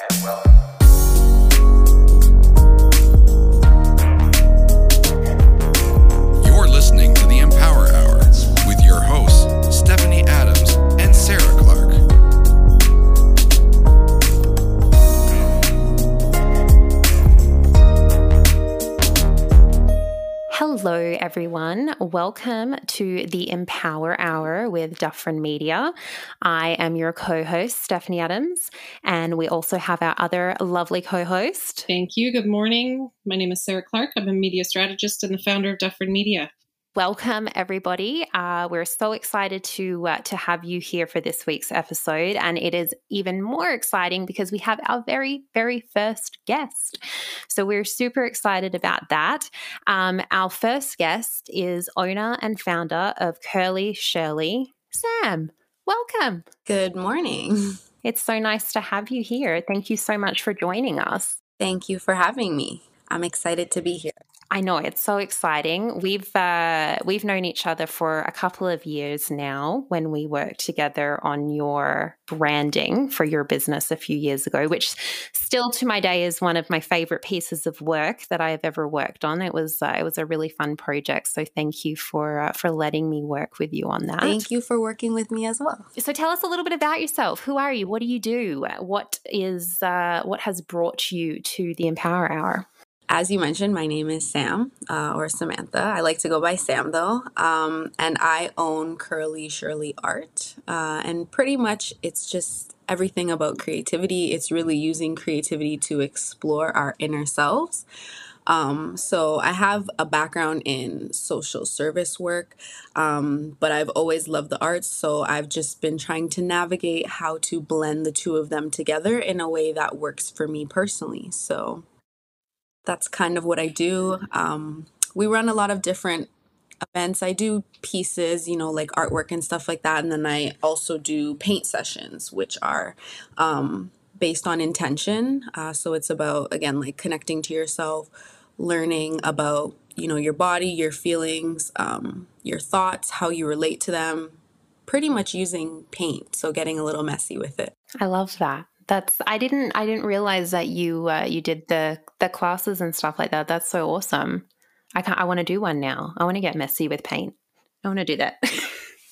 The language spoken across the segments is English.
and welcome. Hello, everyone. Welcome to the Empower Hour with Dufferin Media. I am your co host, Stephanie Adams, and we also have our other lovely co host. Thank you. Good morning. My name is Sarah Clark. I'm a media strategist and the founder of Dufferin Media. Welcome, everybody. Uh, we're so excited to uh, to have you here for this week's episode, and it is even more exciting because we have our very, very first guest. So we're super excited about that. Um, our first guest is owner and founder of Curly Shirley, Sam. Welcome. Good morning. It's so nice to have you here. Thank you so much for joining us. Thank you for having me. I'm excited to be here. I know it's so exciting. We've uh, we've known each other for a couple of years now. When we worked together on your branding for your business a few years ago, which still to my day is one of my favorite pieces of work that I have ever worked on. It was uh, it was a really fun project. So thank you for uh, for letting me work with you on that. Thank you for working with me as well. So tell us a little bit about yourself. Who are you? What do you do? What is uh, what has brought you to the Empower Hour? As you mentioned, my name is Sam uh, or Samantha. I like to go by Sam though. Um, and I own Curly Shirley Art. Uh, and pretty much it's just everything about creativity. It's really using creativity to explore our inner selves. Um, so I have a background in social service work, um, but I've always loved the arts. So I've just been trying to navigate how to blend the two of them together in a way that works for me personally. So that's kind of what I do. Um, we run a lot of different events. I do pieces, you know, like artwork and stuff like that. And then I also do paint sessions, which are um, based on intention. Uh, so it's about, again, like connecting to yourself, learning about, you know, your body, your feelings, um, your thoughts, how you relate to them, pretty much using paint. So getting a little messy with it. I love that. That's I didn't I didn't realize that you uh, you did the the classes and stuff like that. That's so awesome. I can not I want to do one now. I want to get messy with paint. I want to do that.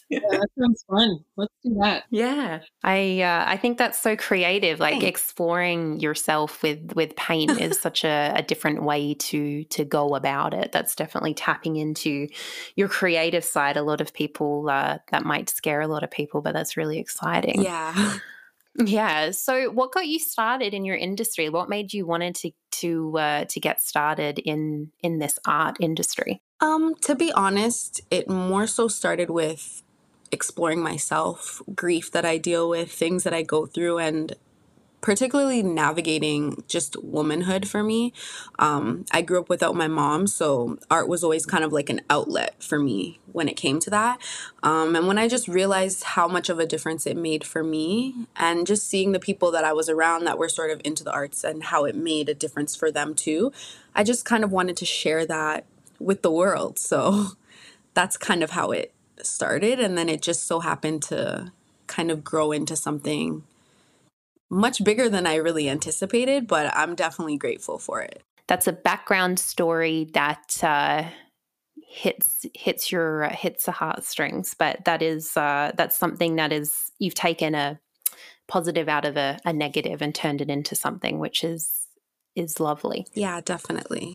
Yeah, that sounds fun. Let's do that. yeah, I uh, I think that's so creative. Like Thanks. exploring yourself with with paint is such a, a different way to to go about it. That's definitely tapping into your creative side. A lot of people uh, that might scare a lot of people, but that's really exciting. Yeah. Yeah. So, what got you started in your industry? What made you wanted to to uh, to get started in in this art industry? Um, to be honest, it more so started with exploring myself, grief that I deal with, things that I go through, and particularly navigating just womanhood for me. Um, I grew up without my mom, so art was always kind of like an outlet for me when it came to that. Um, and when I just realized how much of a difference it made for me, and just seeing the people that I was around that were sort of into the arts and how it made a difference for them too, I just kind of wanted to share that with the world. So that's kind of how it started. And then it just so happened to kind of grow into something much bigger than I really anticipated, but I'm definitely grateful for it. That's a background story that uh, hits hits your uh, hits the heartstrings. But that is uh, that's something that is you've taken a positive out of a, a negative and turned it into something which is is lovely. Yeah, definitely.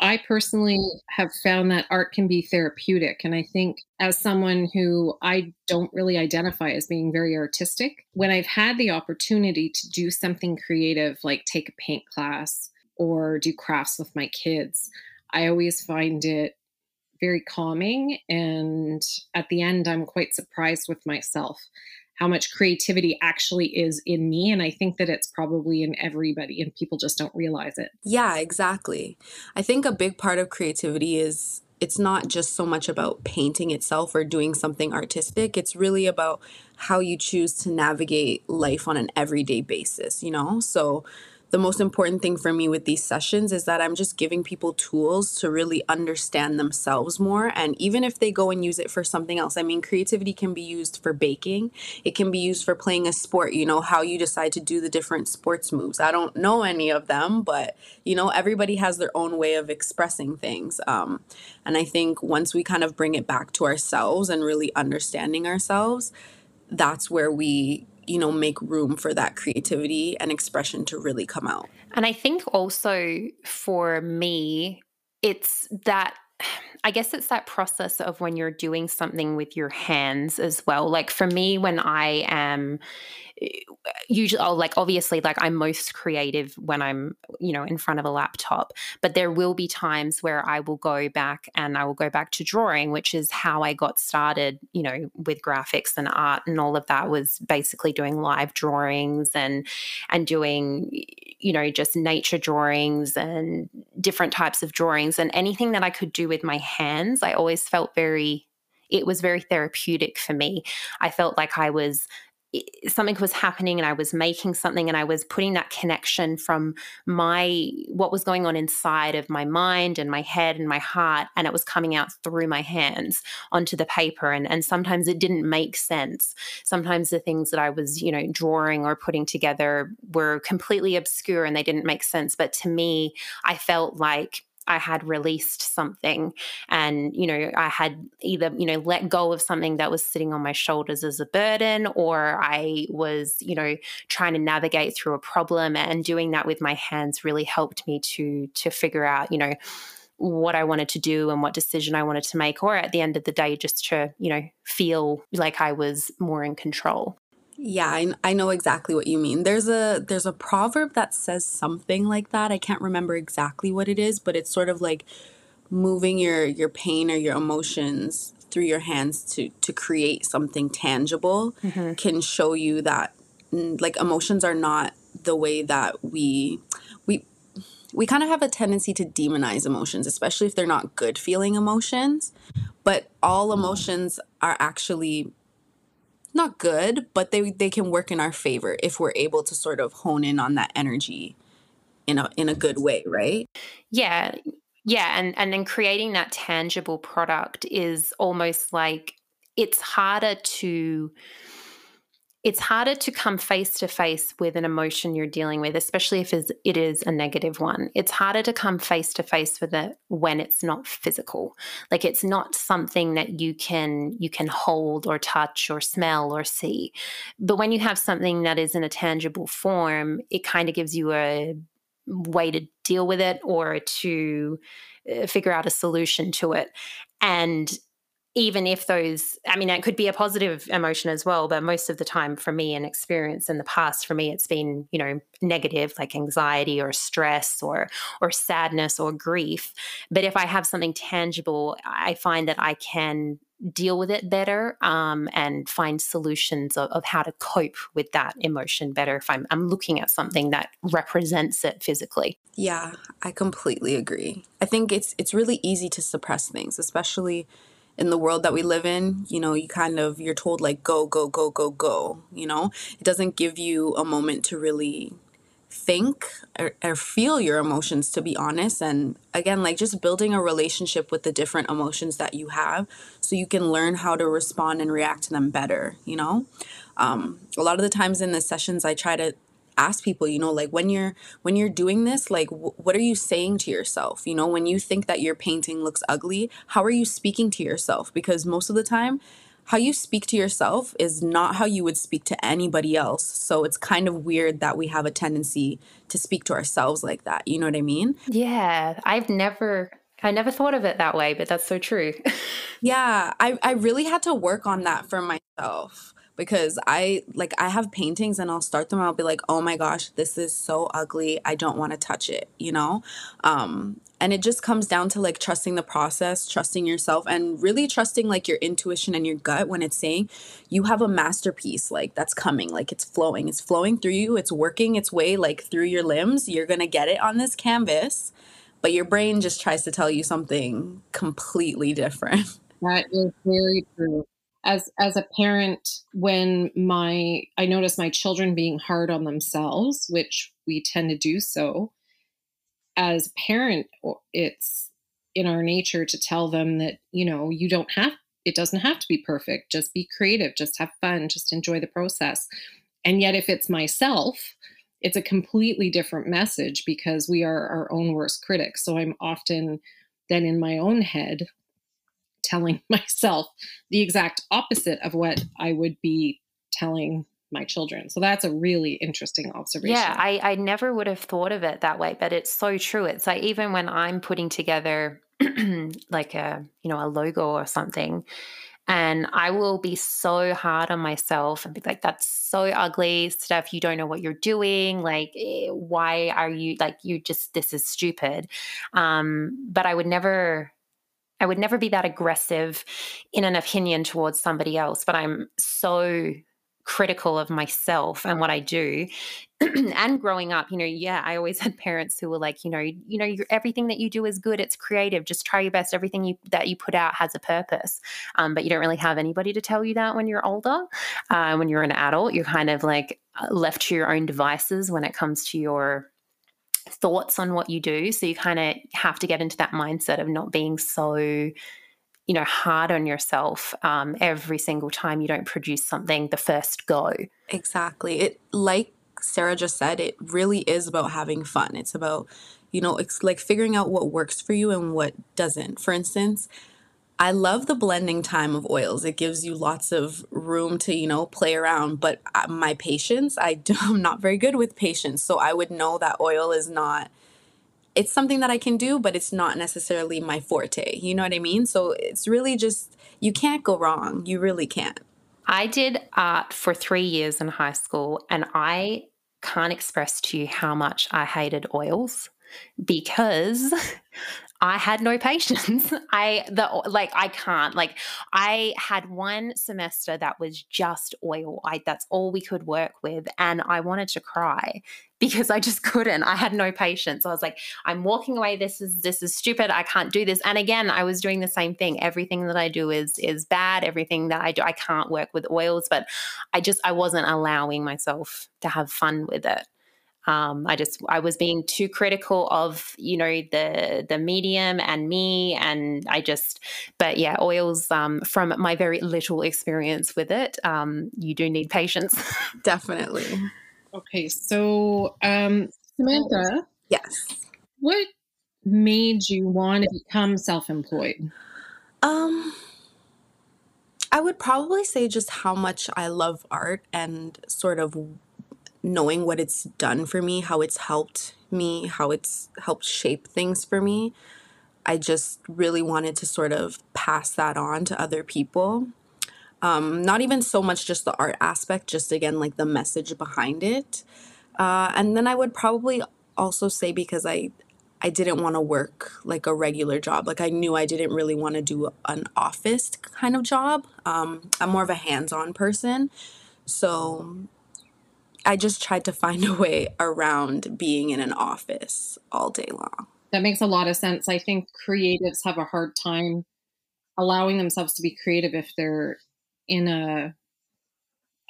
I personally have found that art can be therapeutic. And I think, as someone who I don't really identify as being very artistic, when I've had the opportunity to do something creative, like take a paint class or do crafts with my kids, I always find it very calming. And at the end, I'm quite surprised with myself how much creativity actually is in me. And I think that it's probably in everybody, and people just don't realize it. Yeah, exactly. I think a big part of creativity is it's not just so much about painting itself or doing something artistic. It's really about how you choose to navigate life on an everyday basis, you know? So the most important thing for me with these sessions is that I'm just giving people tools to really understand themselves more. And even if they go and use it for something else, I mean, creativity can be used for baking, it can be used for playing a sport, you know, how you decide to do the different sports moves. I don't know any of them, but, you know, everybody has their own way of expressing things. Um, and I think once we kind of bring it back to ourselves and really understanding ourselves, that's where we you know make room for that creativity and expression to really come out and i think also for me it's that I guess it's that process of when you're doing something with your hands as well. Like for me, when I am usually I'll like obviously like I'm most creative when I'm you know in front of a laptop but there will be times where I will go back and I will go back to drawing which is how I got started you know with graphics and art and all of that was basically doing live drawings and and doing you know just nature drawings and different types of drawings and anything that I could do with my hands I always felt very it was very therapeutic for me. I felt like I was something was happening and I was making something and I was putting that connection from my what was going on inside of my mind and my head and my heart and it was coming out through my hands onto the paper. And and sometimes it didn't make sense. Sometimes the things that I was you know drawing or putting together were completely obscure and they didn't make sense. But to me I felt like I had released something and, you know, I had either, you know, let go of something that was sitting on my shoulders as a burden or I was, you know, trying to navigate through a problem and doing that with my hands really helped me to to figure out, you know, what I wanted to do and what decision I wanted to make or at the end of the day just to, you know, feel like I was more in control. Yeah, I, I know exactly what you mean. There's a there's a proverb that says something like that. I can't remember exactly what it is, but it's sort of like moving your your pain or your emotions through your hands to to create something tangible mm-hmm. can show you that mm, like emotions are not the way that we we we kind of have a tendency to demonize emotions, especially if they're not good feeling emotions. But all emotions are actually not good, but they they can work in our favor if we're able to sort of hone in on that energy in a in a good way, right? Yeah. Yeah, and and then creating that tangible product is almost like it's harder to it's harder to come face to face with an emotion you're dealing with, especially if it is a negative one. It's harder to come face to face with it when it's not physical. Like it's not something that you can you can hold or touch or smell or see. But when you have something that is in a tangible form, it kind of gives you a way to deal with it or to uh, figure out a solution to it. And even if those i mean it could be a positive emotion as well but most of the time for me and experience in the past for me it's been you know negative like anxiety or stress or or sadness or grief. But if i have something tangible i find that i can deal with it better um, and find solutions of, of, how to cope with that emotion better if I'm, I'm looking at something that represents it physically. Yeah i completely agree. I think it's it's really easy to suppress things especially in the world that we live in, you know, you kind of you're told like go go go go go, you know? It doesn't give you a moment to really think or, or, feel your emotions to be honest and again like just building a relationship with the different emotions that you have so you can learn how to respond and react to them better you know um, a lot of the times in the sessions i try to ask people you know like when you're when you're doing this like w- what are you saying to yourself? You know when you think that your painting looks ugly how are you speaking to yourself? Because most of the time how you speak to yourself is not how you would speak to anybody else. So it's kind of weird that we have a tendency to speak to ourselves like that. You know what i mean? Yeah i've never I never thought of it that way, but that's so true. yeah, I, I really had to work on that for myself because I like I have paintings and I'll start them I'll be like, "Oh my gosh, this is so ugly. I don't want to touch it," you know? Um and it just comes down to like trusting the process, trusting yourself and really trusting like your intuition and your gut when it's saying you have a masterpiece like that's coming, like it's flowing. It's flowing through you, it's working its way like through your limbs. You're going to get it on this canvas, but your brain just tries to tell you something completely different. That is very true. As as a parent when my i notice my children being hard on themselves which we tend to do so as parent it's in our nature to tell them that you know you don't have it doesn't have to be perfect. Just be creative. Just have fun. Just enjoy the process. And yet if it's myself it's a completely different message because we are our own worst critics. So i'm often then in my own head telling myself the exact opposite of what I would be telling my children. So that's a really interesting observation. Yeah, I, I never would have thought of it that way, but it's so true. It's like even when I'm putting together like a you know a logo or something and I will be so hard on myself and be like, that's so ugly stuff. You don't know what you're doing. Like, eh, why are you like, you just, this is stupid. Um, but I would never I would never be that aggressive in an opinion towards somebody else, but I'm so critical of myself and what I do. and growing up, you know, yeah, I always had parents who were like, you know, you know, everything that you do is good. It's creative. Just try your best. Everything you, that you put out has a purpose. Um, but you don't really have anybody to tell you that when you're older. Uh, when you're an adult, you're kind of like uh, left to your own devices when it comes to your thoughts on what you do. So you kind of have to get into that mindset of not being so, you know, hard on yourself um, every single time you don't produce something the first go. Exactly. It like Sarah just said, it really is about having fun. It's about, you know, it's like figuring out what works for you and what doesn't. For instance, I love the blending time of oils. It gives you lots of room to, you know, play around. But uh, my patience, I do, I'm not very good with patience. So I would know that oil is not, it's something that I can do, but it's not necessarily my forte. You know what I mean? So it's really just, you can't go wrong. You really can't. I did art for three years in high school, and I can't express to you how much I hated oils because I had no patience. I the like I can't. Like I had one semester that was just oil. I that's all we could work with and I wanted to cry because I just couldn't. I had no patience. I was like I'm walking away this is this is stupid. I can't do this. And again, I was doing the same thing. Everything that I do is is bad. Everything that I do I can't work with oils, but I just I wasn't allowing myself to have fun with it. Um, I just I was being too critical of you know the the medium and me, and I just but yeah, oils um, from my very little experience with it, um, you do need patience. Definitely. Okay, so um, Samantha, yes, what made you want to become self-employed? Um. I would probably say just how much I love art and sort of knowing what it's done for me, how it's helped me, how it's helped shape things for me. I just really wanted to sort of pass that on to other people. Um, not even so much just the art aspect, just again, like the message behind it. Uh, and then I would probably also say because I, I didn't want to work like a regular job. Like I knew I didn't really want to do an office kind of job. Um, I'm more of a hands on person. So I just tried to find a way around being in an office all day long. That makes a lot of sense. I think creatives have a hard time allowing themselves to be creative if they're in a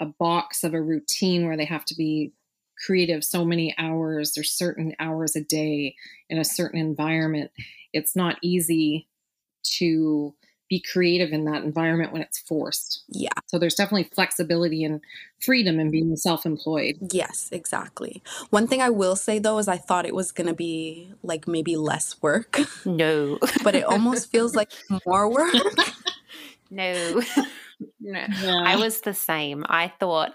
a box of a routine where they have to be creative so many hours there's certain hours a day in a certain environment it's not easy to be creative in that environment when it's forced. Yeah. So there's definitely flexibility and freedom in being self employed. Yes, exactly. One thing I will say though is I thought it was going to be like maybe less work. No. but it almost feels like more work. no. no. Yeah. I was the same. I thought,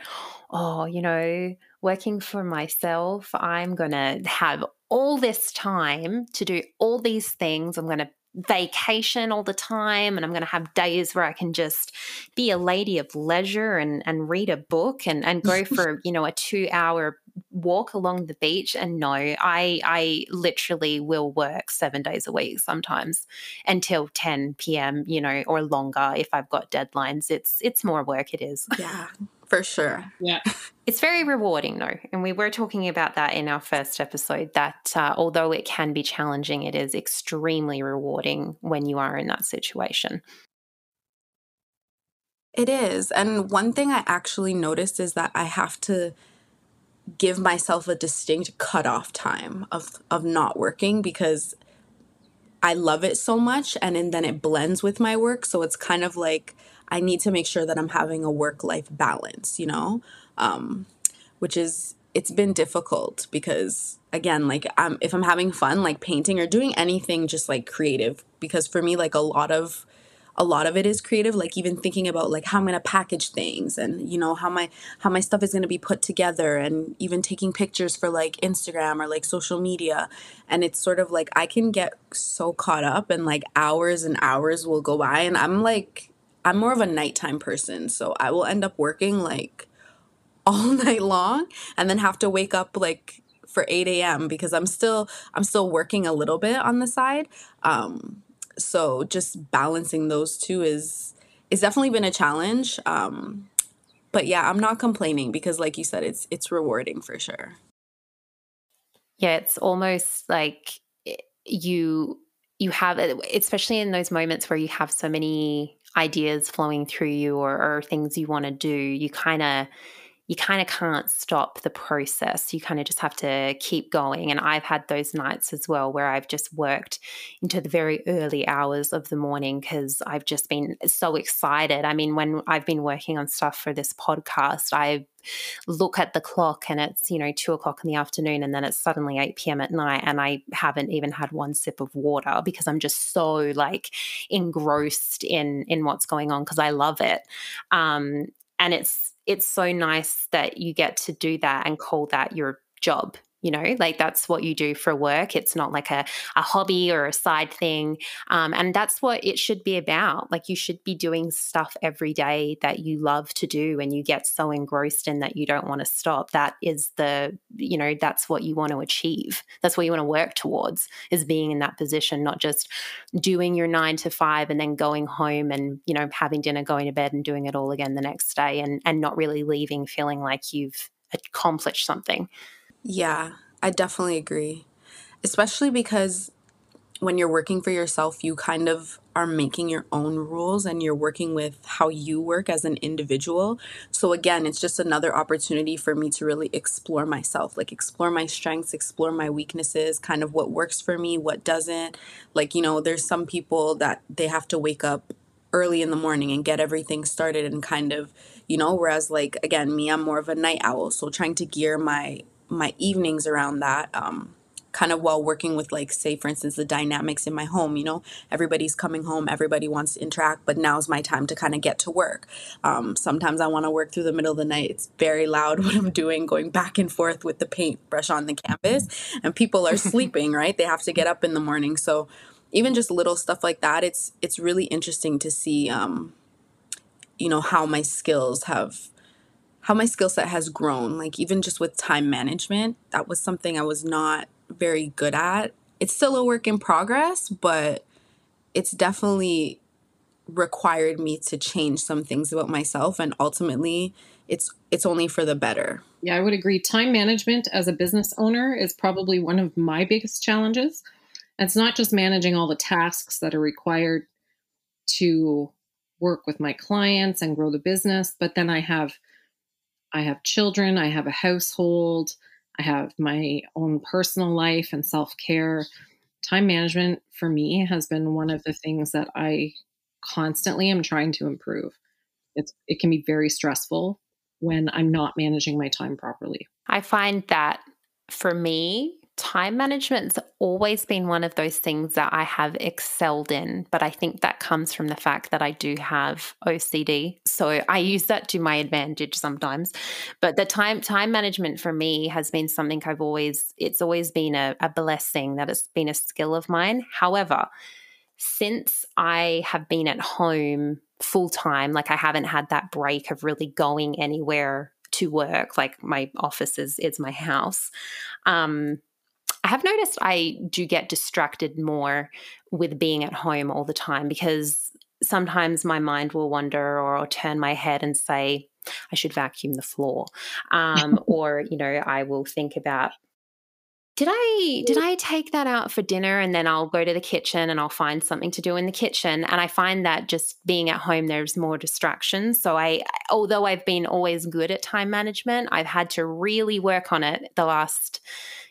oh, you know, working for myself, I'm going to have all this time to do all these things. I'm going to vacation all the time and I'm going to have days where I can just be a lady of leisure and, and read a book and, and go for, you know, a two hour walk along the beach. And no, I, I literally will work seven days a week sometimes until 10 p.m., you know, or longer if I've got deadlines. It's, it's more work. It is. Yeah for sure. Yeah. It's very rewarding, though. And we were talking about that in our first episode that uh, although it can be challenging, it is extremely rewarding when you are in that situation. It is. And one thing I actually noticed is that I have to give myself a distinct cutoff time of of not working because I love it so much and, and then it blends with my work. So it's kind of like I need to make sure that I'm having a work life balance, you know? Um, which is it's been difficult because again like I'm, if i'm having fun like painting or doing anything just like creative because for me like a lot of a lot of it is creative like even thinking about like how i'm going to package things and you know how my how my stuff is going to be put together and even taking pictures for like instagram or like social media and it's sort of like i can get so caught up and like hours and hours will go by and i'm like i'm more of a nighttime person so i will end up working like all night long and then have to wake up like for 8 a.m because i'm still i'm still working a little bit on the side um so just balancing those two is is definitely been a challenge um but yeah i'm not complaining because like you said it's it's rewarding for sure. Yeah it's almost like eh, you you have especially in those moments where you have so many ideas flowing through you or, or things you want to do you kind of you kind of can't stop the process. You kind of just have to keep going. And I've had those nights as well where I've just worked into the very early hours of the morning because I've just been so excited. I mean, when I've been working on stuff for this podcast, I look at the clock and it's, you know, two o'clock in the afternoon and then it's suddenly 8 p.m. at night and I haven't even had one sip of water because I'm just so like engrossed in in what's going on because I love it. Um, and it's it's so nice that you get to do that and call that your job you know like that's what you do for work it's not like a, a hobby or a side thing um, and that's what it should be about like you should be doing stuff every day that you love to do and you get so engrossed in that you don't want to stop that is the you know that's what you want to achieve that's what you want to work towards is being in that position not just doing your nine to five and then going home and you know having dinner going to bed and doing it all again the next day and and not really leaving feeling like you've accomplished something yeah, I definitely agree. Especially because when you're working for yourself, you kind of are making your own rules and you're working with how you work as an individual. So, again, it's just another opportunity for me to really explore myself, like explore my strengths, explore my weaknesses, kind of what works for me, what doesn't. Like, you know, there's some people that they have to wake up early in the morning and get everything started and kind of, you know, whereas, like, again, me, I'm more of a night owl. So, trying to gear my my evenings around that um, kind of while working with like say for instance the dynamics in my home you know everybody's coming home everybody wants to interact but now's my time to kind of get to work. Um, sometimes i want to work through the middle of the night. It's very loud what i'm doing going back and forth with the paintbrush on the canvas and people are sleeping right? They have to get up in the morning. So even just little stuff like that it's it's really interesting to see um, you know how my skills have how my skill set has grown, like even just with time management, that was something I was not very good at. It's still a work in progress, but it's definitely required me to change some things about myself and ultimately it's it's only for the better. Yeah, I would agree. Time management as a business owner is probably one of my biggest challenges. It's not just managing all the tasks that are required to work with my clients and grow the business, but then I have I have children, I have a household, I have my own personal life and self care. Time management for me has been one of the things that I constantly am trying to improve. It's, it can be very stressful when I'm not managing my time properly. I find that for me, time management's always been one of those things that I have excelled in, but I think that comes from the fact that I do have OCD. So I use that to my advantage sometimes. But the time time management for me has been something I've always it's always been a, a blessing that it's been a skill of mine. However, since I have been at home full time, like I haven't had that break of really going anywhere to work like my office is is my house um have noticed I do get distracted more with being at home all the time because sometimes my mind will wander or I'll turn my head and say, I should vacuum the floor. Um, or, you know, I will think about did I did I take that out for dinner and then I'll go to the kitchen and I'll find something to do in the kitchen? And I find that just being at home there's more distractions. So I although I've been always good at time management I've had to really work on it the last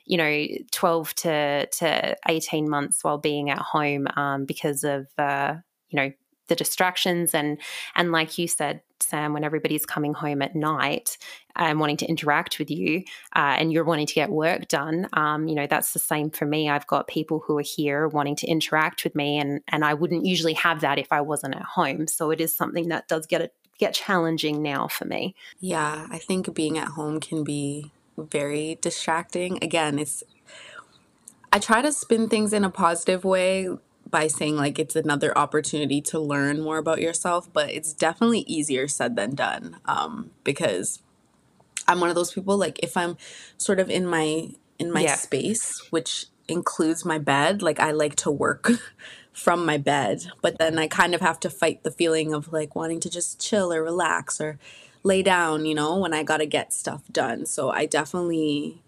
you know 12 to to 18 months while being at home um, because of uh, you know the distractions. And and like you said sam when everybody's coming home at night and wanting to interact with you uh, and you're wanting to get work done um, you know that's the same for me. I've got people who are here wanting to interact with me and and i wouldn't usually have that if i wasn't at home. So it is something that does get it get challenging now for me. Yeah i think being at home can be very distracting again it's I try to spin things in a positive way by saying like it's another opportunity to learn more about yourself, but it's definitely easier said than done um, because I'm one of those people like if I'm sort of in my in my Yeah. space, which includes my bed, like I like to work from my bed, but then I kind of have to fight the feeling of like wanting to just chill or relax or lay down, you know, when I got to get stuff done. So I definitely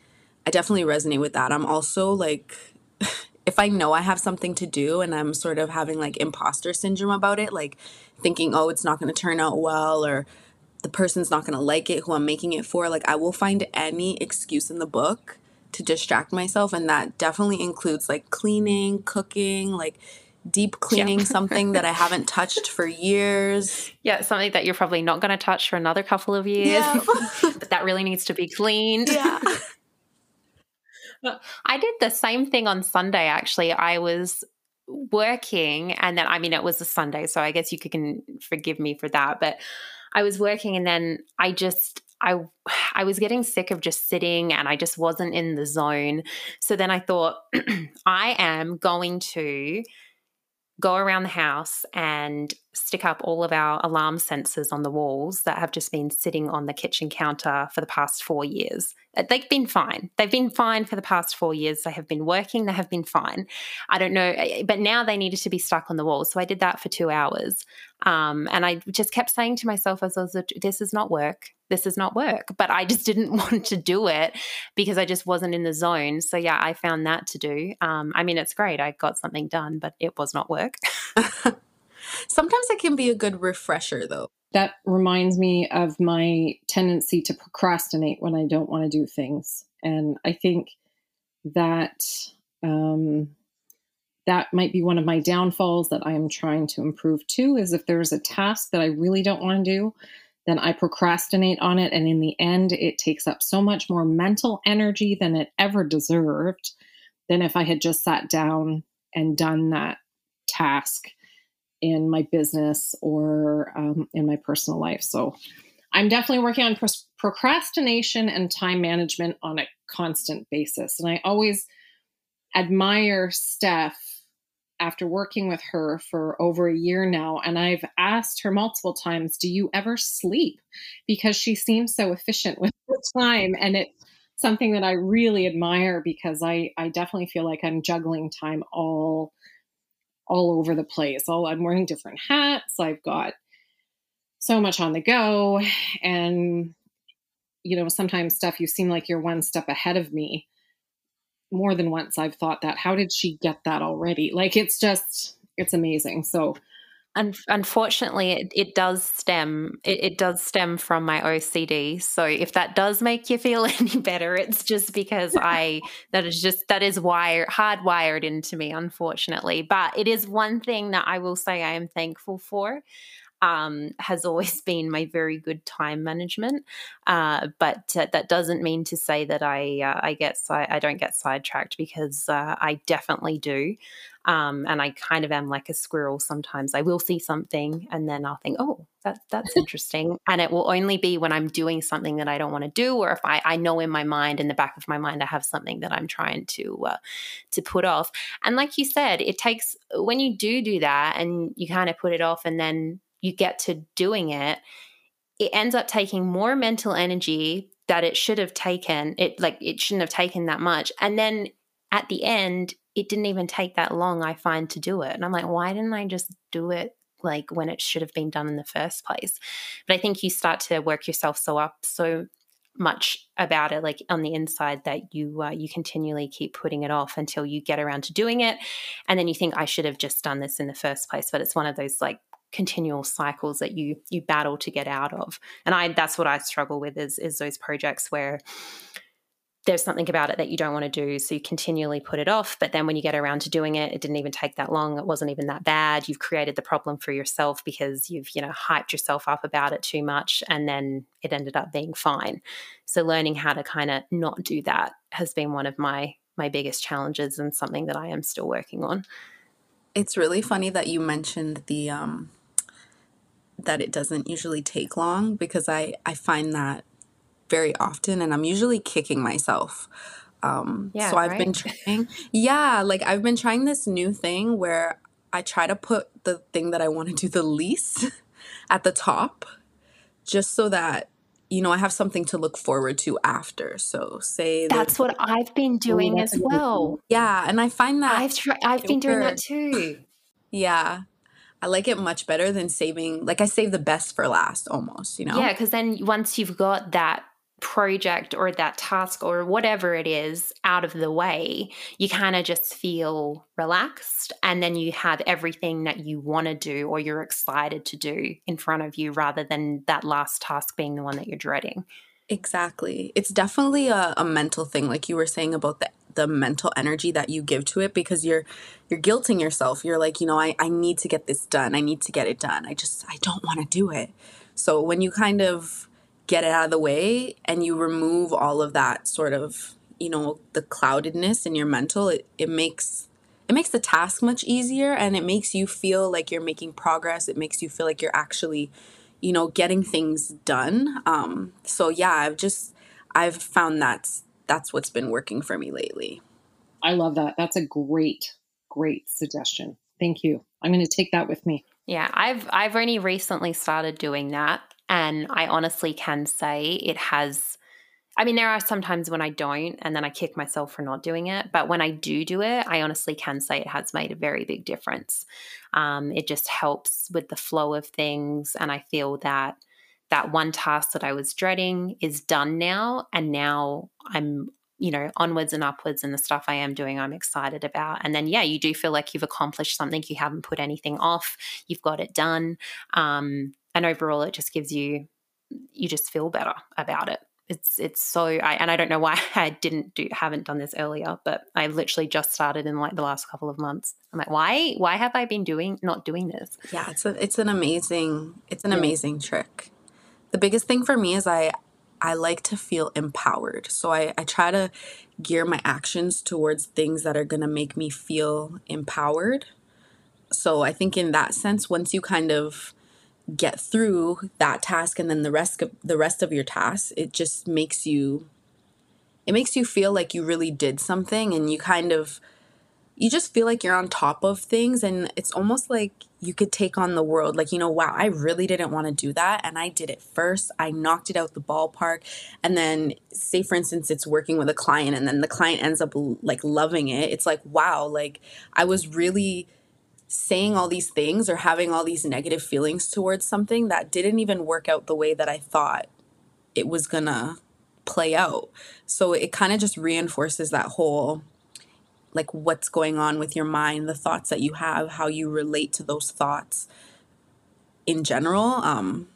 I definitely resonate with that. I'm also like if I know I have something to do and I'm sort of having like imposter syndrome about it, like thinking, oh, it's not going to turn out well or the person's not going to like it who I'm making it for, like I will find any excuse in the book to distract myself. And that definitely includes like cleaning, cooking, like deep cleaning something that I haven't touched for years. yeah something that you're probably not going to touch for another couple of years Yeah. but that really needs to be cleaned yeah. I did the same thing on Sunday, actually. I was working, and then, I mean, it was a Sunday, so I guess you can forgive me for that. But I was working, and then I just, I, I was getting sick of just sitting and I just wasn't in the zone. So then I thought, I am going to go around the house and stick up all of our alarm sensors on the walls that have just been sitting on the kitchen counter for the past four years. Uh, They've been fine. They've been fine for the past four years. They have been working. They have been fine. I don't know, eh, but now they needed to be stuck on the walls. So I did that for two hours. Um, and I just kept saying to myself, as I was, this is not work. This is not work. But I just didn't want to do it because I just wasn't in the zone. So yeah, I found that to do. Um, I mean, it's great. I got something done, but it was not work. Sometimes it can be a good refresher though. That reminds me of my tendency to procrastinate when I don't want to do things. And I think that um, that might be one of my downfalls that I am trying to improve too is if there's a task that I really don't want to do, then I procrastinate on it. And in the end, it takes up so much more mental energy than it ever deserved than if I had just sat down and done that task in my business or um, in my personal life. So I'm definitely working on procrastination and time management on a constant basis. And I always admire Steph after working with her for over a year now. And I've asked her multiple times, Do you ever sleep? Because she seems so efficient with her time. And it's something that I really admire because I, I definitely feel like I'm juggling time all all over the place. All I'm wearing different hats. I've got so much on the go. And, you know, sometimes stuff you seem like you're one step ahead of me. More than once I've thought that. How did she get that already? Like it's just it's amazing. So Un- unfortunately, it, it does stem. It, it does stem from my OCD. So if that does make you feel any better, it's just because I that is just that is wired hardwired into me, unfortunately. But it is one thing that I will say I am thankful for. Um, has always been my very good time management, uh, but uh, that doesn't mean to say that I uh, I get si- I don't get sidetracked because uh, I definitely do. Um, and I kind of am like a squirrel sometimes. I will see something and then I'll think, oh, that, that's interesting. And it will only be when I'm doing something that I don't want to do, or if I, I know in my mind, in the back of my mind, I have something that I'm trying to uh, to put off. And like you said, it takes when you do do that and you kind of put it off, and then you get to doing it, it ends up taking more mental energy that it should have taken. It like it shouldn't have taken that much, and then at the end it didn't even take that long i find to do it and i'm like why didn't i just do it like when it should have been done in the first place but i think you start to work yourself so up so much about it like on the inside that you uh, you continually keep putting it off until you get around to doing it and then you think i should have just done this in the first place but it's one of those like continual cycles that you you battle to get out of. And i that's what i struggle with is is those projects where there's something about it that you don't want to do so you continually put it off but then when you get around to doing it it didn't even take that long it wasn't even that bad you've created the problem for yourself because you've you know hyped yourself up about it too much and then it ended up being fine. So learning how to kind of not do that has been one of my my biggest challenges and something that I am still working on. It's really funny that you mentioned the um that it doesn't usually take long because I I find that very often and I'm usually kicking myself. Um, Yeah, so I've been trying, yeah, like I've been trying this new thing where I try to put the thing that I want to do the least at the top just so that, you know, I have something to look forward to after. So say That's what I've been doing as well. yeah, and I find that I've tried. I've been doing that too. Yeah. I like it much better than saving, like I save the best for last almost, you know? Yeah, because then once you've got that project or that task or whatever it is out of the way, you kind of just feel relaxed, and then you have everything that you want to do or you're excited to do in front of you, rather than that last task being the one that you're dreading. Exactly. It's definitely a, a mental thing, like you were saying about the the mental energy that you give to it because you're you're guilting yourself. You're like, you know, I, I need to get this done. I need to get it done. I just I don't want to do it. So when you kind of get it out of the way and you remove all of that sort of, you know, the cloudedness in your mental, it, it makes it makes the task much easier and it makes you feel like you're making progress. It makes you feel like you're actually, you know, getting things done. Um, so yeah, I've just I've found that's that's what's been working for me lately. I love that. That's a great, great suggestion. Thank you. I'm going to take that with me. Yeah, I've I've only recently started doing that and I honestly can say it has I mean there are some times when I don't and then I kick myself for not doing it, but when I do do it, I honestly can say it has made a very big difference. Um, it just helps with the flow of things and I feel that that one task that I was dreading is done now and now I'm you know onwards and upwards and the stuff I am doing I'm excited about and then yeah you do feel like you've accomplished something you haven't put anything off you've got it done um, and overall it just gives you you just feel better about it it's it's so I, and I don't know why I didn't do haven't done this earlier but I literally just started in like the last couple of months I'm like why why have I been doing not doing this Yeah, it's a it's an amazing it's an Yeah. amazing trick. The biggest thing for me is I I like to feel empowered. So I, I try to gear my actions towards things that are gonna make me feel empowered. So I think in that sense, once you kind of get through that task and then the rest of the rest of your tasks, it just makes you it makes you feel like you really did something and you kind of you just feel like you're on top of things and it's almost like you could take on the world. Like you know wow i really didn't want to do that and i did it first. I knocked it out the ballpark and then say for instance it's working with a client and then the client ends up like loving it. It's like wow like i was really saying all these things or having all these negative feelings towards something that didn't even work out the way that i thought it was gonna play out. So it kind of just reinforces that whole like what's going on with your mind, the thoughts that you have, how you relate to those thoughts in general, um,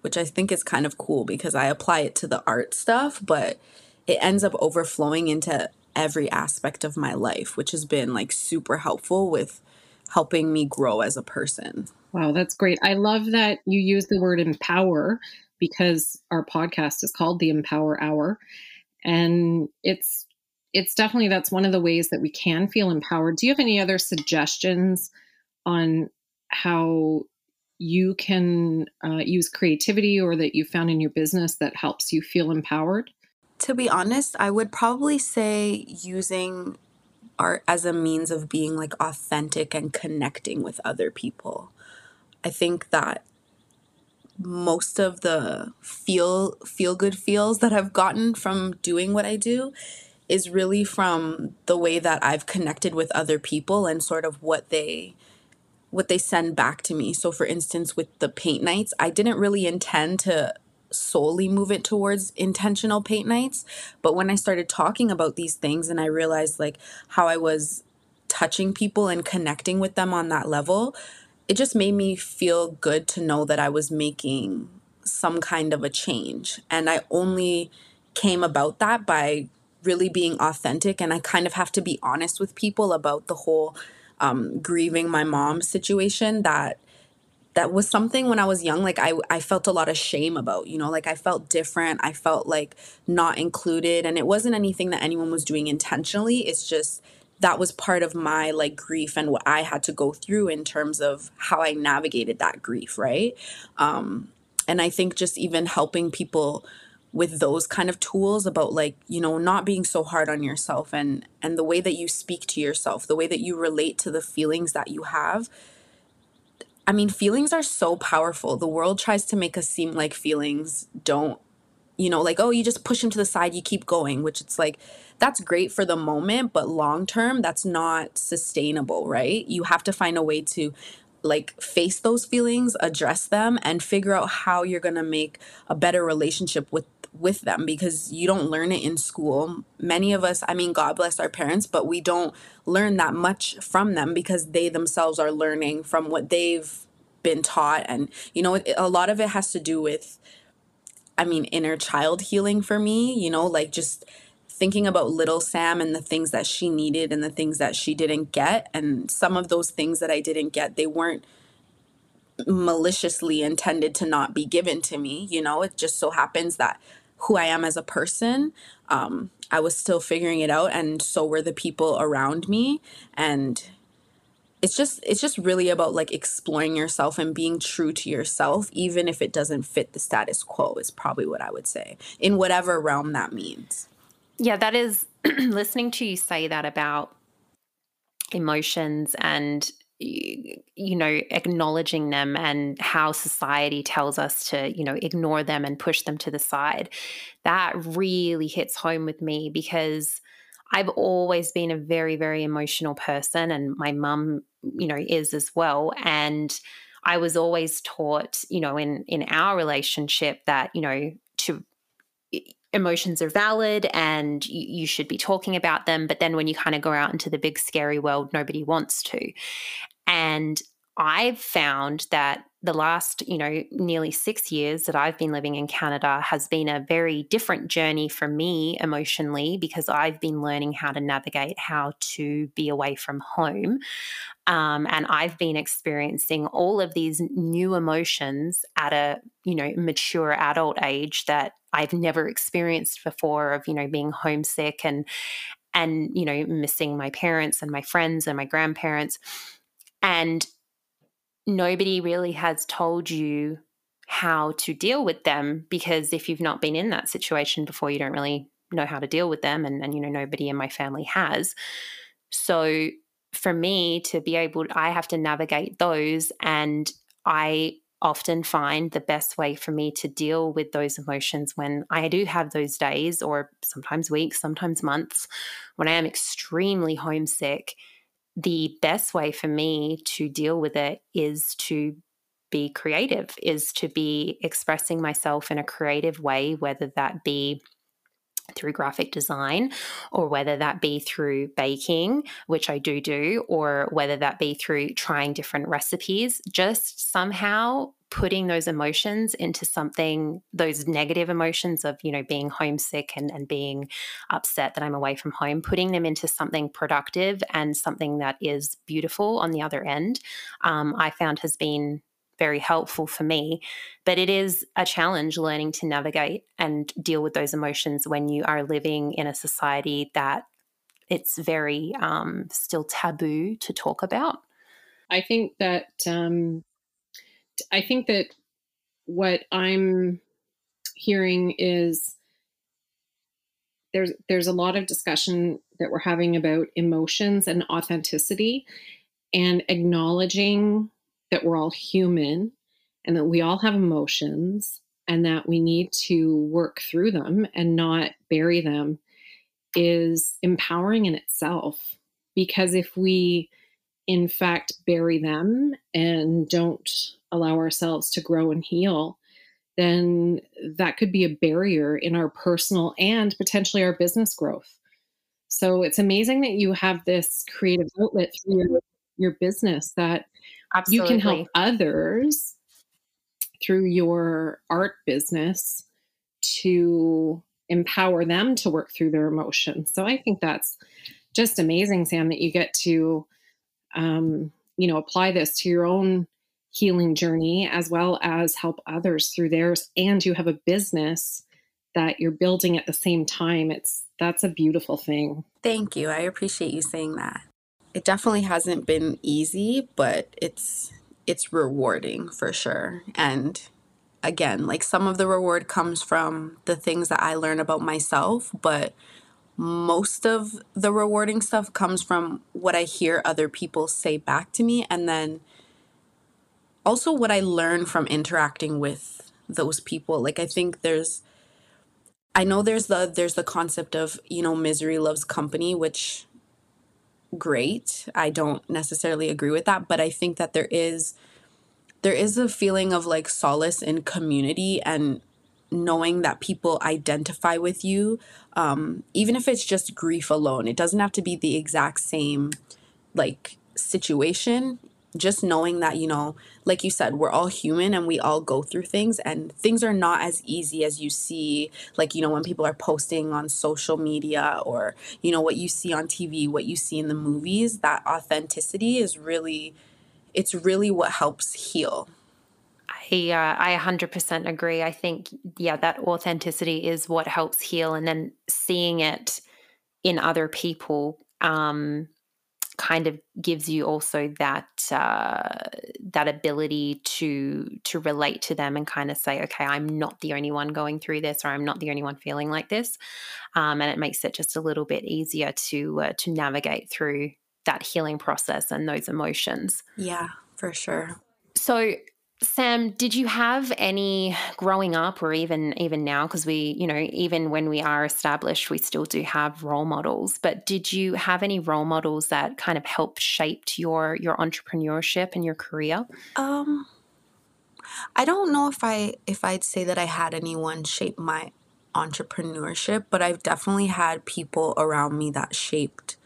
which I think is kind of cool because I apply it to the art stuff, but it ends up overflowing into every aspect of my life, which has been like super helpful with helping me grow as a person. Wow, that's great. I love that you use the word empower because our podcast is called the Empower Hour. And it's it's definitely that's one of the ways that we can feel empowered. Do you have any other suggestions on how you can uh, use creativity or that you found in your business that helps you feel empowered? To be honest, I would probably say using art as a means of being like authentic and connecting with other people. I think that most of the feel feel good feels that I've gotten from doing what I do is really from the way that I've connected with other people and sort of what they what they send back to me. So for instance with the paint nights, I didn't really intend to solely move it towards intentional paint nights. But when I started talking about these things and I realized like how I was touching people and connecting with them on that level, it just made me feel good to know that I was making some kind of a change. And I only came about that by really being authentic. And I kind of have to be honest with people about the whole um, grieving my mom situation that that was something when I was young, like I, I felt a lot of shame about, you know, like I felt different. I felt like not included. And it wasn't anything that anyone was doing intentionally. It's just that was part of my like grief and what I had to go through in terms of how I navigated that grief, right? Um, and I think just even helping people with those kind of tools about like you know not being so hard on yourself and and the way that you speak to yourself the way that you relate to the feelings that you have i mean feelings are so powerful the world tries to make us seem like feelings don't you know like oh you just push them to the side you keep going which it's like that's great for the moment, but long term, that's not sustainable, right? You have to find a way to like face those feelings, address them, and figure out how you're gonna make a better relationship with with them because you don't learn it in school. Many of us, I mean, God bless our parents, but we don't learn that much from them because they themselves are learning from what they've been taught. And, you know, a lot of it has to do with, I mean, inner child healing for me, you know, like just thinking about little Sam and the things that she needed and the things that she didn't get. And some of those things that I didn't get, they weren't maliciously intended to not be given to me. You know, it just so happens that who I am as a person, um, I was still figuring it out, and so were the people around me. And it's just it's just really about like exploring yourself and being true to yourself even if it doesn't fit the status quo is probably what i would say in whatever realm that means yeah, that is listening to you say that about emotions and you know acknowledging them and how society tells us to you know ignore them and push them to the side. That really hits home with me because i've always been a very very emotional person and my mum you know is as well. And i was always taught you know in in our relationship that you know to emotions are valid and you, you, should be talking about them. But then when you kind of go out into the big scary world, nobody wants to. And I've found that the last, you know, nearly six years that I've been living in Canada has been a very different journey for me emotionally because I've been learning how to navigate how to be away from home. Um, and I've been experiencing all of these new emotions at a, you know, mature adult age that I've never experienced before of, you know, being homesick and, and, you know, missing my parents and my friends and my grandparents. And nobody really has told you how to deal with them because if you've not been in that situation before, you don't really know how to deal with them. And, and you know, nobody in my family has. So for me to be able, I have to navigate those. And I often find the best way for me to deal with those emotions when I do have those days, or sometimes weeks, sometimes months, when I am extremely homesick the best way for me to deal with it is to be creative, is to be expressing myself in a creative way, whether that be through graphic design or whether that be through baking, which I do do, or whether that be through trying different recipes, just somehow putting those emotions into something, those negative emotions of, you know, being homesick and, and being upset that I'm away from home, putting them into something productive and something that is beautiful on the other end, um, I found has been very helpful for me. But it is a challenge learning to navigate and deal with those emotions when you are living in a society that it's very um, still taboo to talk about. I think that um, I think that what I'm hearing is there's there's a lot of discussion that we're having about emotions and authenticity and acknowledging that we're all human and that we all have emotions and that we need to work through them and not bury them is empowering in itself because if we in fact bury them and don't allow ourselves to grow and heal, then that could be a barrier in our personal and potentially our business growth. So it's amazing that you have this creative outlet through your, your business that Absolutely. you can help others through your art business to empower them to work through their emotions. So I think that's just amazing, Sam, that you get to, um, you know, apply this to your own healing journey as well as help others through theirs. And you have a business that you're building at the same time. It's that's a beautiful thing. Thank you. I appreciate you saying that. It definitely hasn't been easy, but it's it's rewarding for sure. And again, like some of the reward comes from the things that I learn about myself, but most of the rewarding stuff comes from what I hear other people say back to me and then also what I learn from interacting with those people. Like I think there's I know there's the there's the concept of, you know, misery loves company, which great. I don't necessarily agree with that, but I think that there is there is a feeling of like solace in community and knowing that people identify with you um, even if it's just grief alone it doesn't have to be the exact same like situation just knowing that you know like you said we're all human and we all go through things and things are not as easy as you see like you know when people are posting on social media or you know what you see on TV what you see in the movies that authenticity is really it's really what helps heal I, uh, I 100% agree. I think, yeah, that authenticity is what helps heal. And then seeing it in other people um, kind of gives you also that uh, that ability to to relate to them and kind of say, okay, I'm not the only one going through this, or I'm not the only one feeling like this, um, and it makes it just a little bit easier to uh, to navigate through that healing process and those emotions. yeah for sure So, Sam, did you have any growing up or even even now because we, you know, even when we are established, we still do have role models, but did you have any role models that kind of helped shaped your your entrepreneurship and your career? um I don't know if I if I'd say that I had anyone shape my entrepreneurship, but I've definitely had people around me that shaped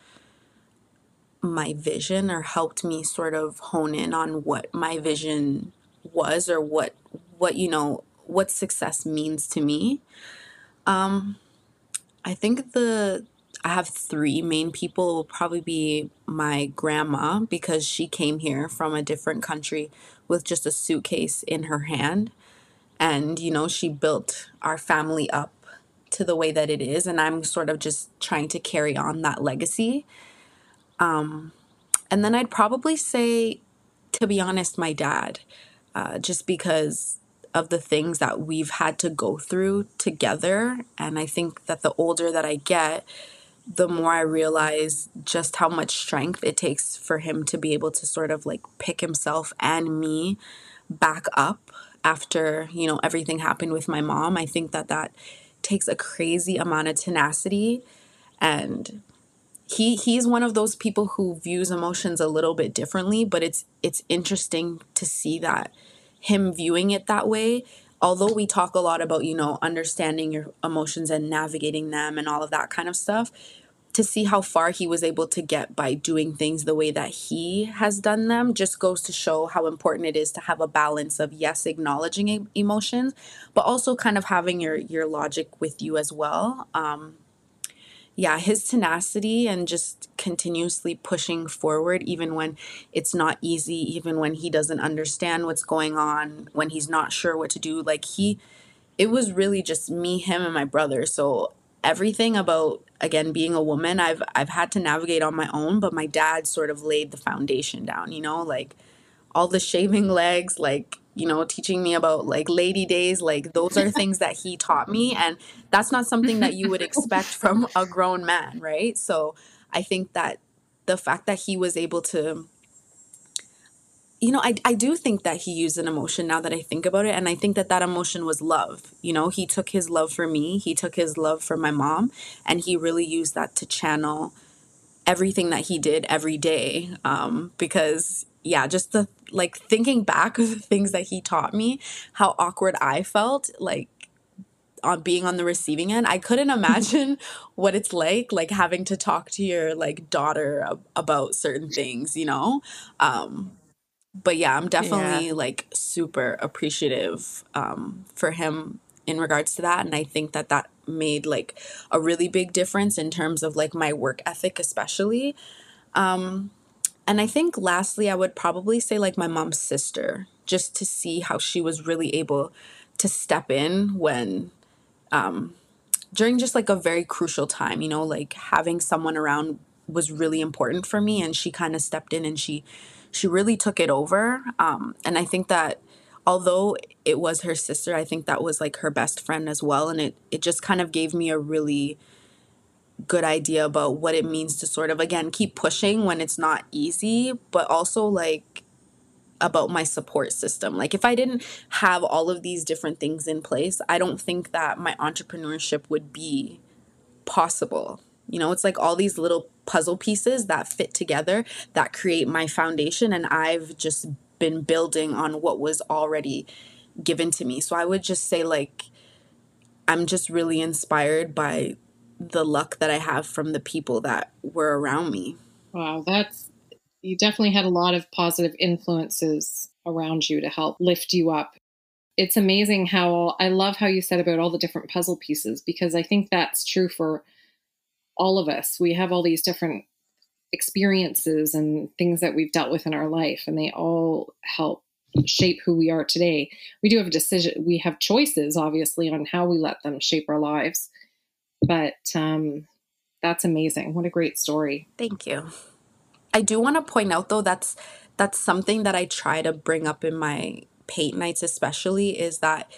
my vision or helped me sort of hone in on what my vision was or what what you know what success means to me. Um I think the I have three main people will probably be my grandma because she came here from a different country with just a suitcase in her hand and you know she built our family up to the way that it is and I'm sort of just trying to carry on that legacy. Um and then I'd probably say to be honest my dad uh, just because of the things that we've had to go through together and I think that the older that I get the more I realize just how much strength it takes for him to be able to sort of like pick himself and me back up after, you know, everything happened with my mom. I think that that takes a crazy amount of tenacity and he he's one of those people who views emotions a little bit differently, but it's it's interesting to see that him viewing it that way. Although we talk a lot about, you know, understanding your emotions and navigating them and all of that kind of stuff, to see how far he was able to get by doing things the way that he has done them just goes to show how important it is to have a balance of yes acknowledging emotions but also kind of having your your logic with you as well um yeah his tenacity and just continuously pushing forward even when it's not easy even when he doesn't understand what's going on when he's not sure what to do. Like he it was really just me him and my brother. So everything about again being a woman i've i've had to navigate on my own but my dad sort of laid the foundation down you know? Like all the shaving legs like you know teaching me about like lady days like those are things that he taught me and that's not something that you would expect from a grown man right? So i think that the fact that he was able to you know I, I do think that he used an emotion now that i think about it and i think that that emotion was love. You know he took his love for me he took his love for my mom and he really used that to channel everything that he did every day um, because yeah, just the like thinking back of the things that he taught me, how awkward I felt, like on being on the receiving end. I couldn't imagine what it's like like having to talk to your like daughter ab- about certain things you know? Um but yeah i'm definitely Yeah. like super appreciative um for him in regards to that and i think that that made like a really big difference in terms of like my work ethic especially. Um and i think lastly i would probably say like my mom's sister just to see how she was really able to step in when um, during just like a very crucial time, you know, like having someone around was really important for me and she kind of stepped in and she she really took it over. Um, and I think that although it was her sister, I think that was like her best friend as well. And it it just kind of gave me a really good idea about what it means to sort of again keep pushing when it's not easy, but also like about my support system. Like if I didn't have all of these different things in place, I don't think that my entrepreneurship would be possible. You know, it's like all these little puzzle pieces that fit together that create my foundation and I've just been building on what was already given to me. So I would just say like I'm just really inspired by the luck that I have from the people that were around me. Wow, that's you definitely had a lot of positive influences around you to help lift you up. It's amazing how I love how you said about all the different puzzle pieces because I think that's true for all of us. We have all these different experiences and things that we've dealt with in our life, and they all help shape who we are today. We do have a decision, we have choices, obviously, on how we let them shape our lives. But um, that's amazing. What a great story. Thank you. I do want to point out though that's that's something that I try to bring up in my paint nights especially is that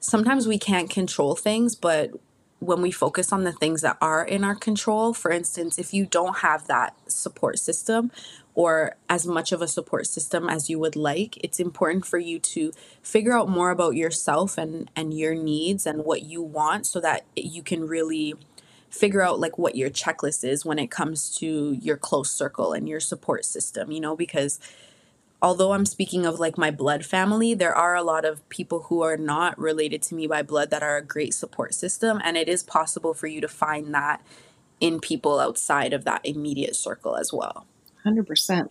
sometimes we can't control things but when we focus on the things that are in our control for instance if you don't have that support system or as much of a support system as you would like it's important for you to figure out more about yourself and and your needs and what you want so that you can really figure out like what your checklist is when it comes to your close circle and your support system, you know, because although I'm speaking of like my blood family, there are a lot of people who are not related to me by blood that are a great support system. And it is possible for you to find that in people outside of that immediate circle as well. 100%.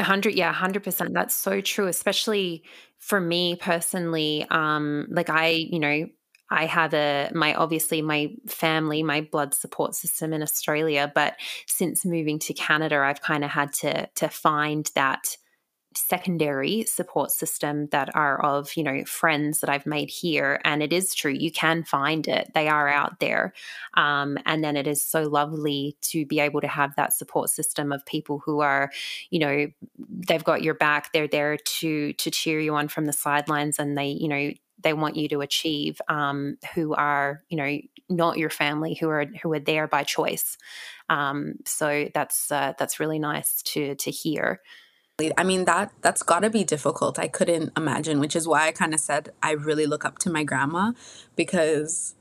Hundred, yeah, hundred percent. That's so true, especially for me personally. Um, like I, you know, I have a my obviously my family, my blood support system in Australia, but since moving to Canada, I've kind of had to to find that secondary support system that are of you know friends that i've made here and it is true you can find it. They are out there. Um, and then it is so lovely to be able to have that support system of people who are you know they've got your back they're there to to cheer you on from the sidelines and they you know they want you to achieve um, who are you know not your family who are who are there by choice. Um, so that's uh, that's really nice to to hear I mean that that's got to be difficult. I couldn't imagine, which is why I kind of said I really look up to my grandma because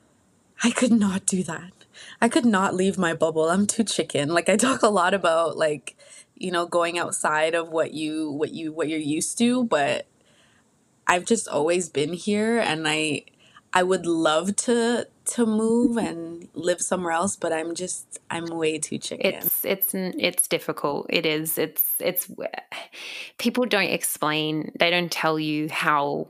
I could not do that. I could not leave my bubble. I'm too chicken. Like I talk a lot about like you know going outside of what you what you what you're used to, but I've just always been here and I I would love to to move and live somewhere else, but I'm just I'm way too chicken. it's it's it's difficult. It is. It's it's people don't explain they don't tell you how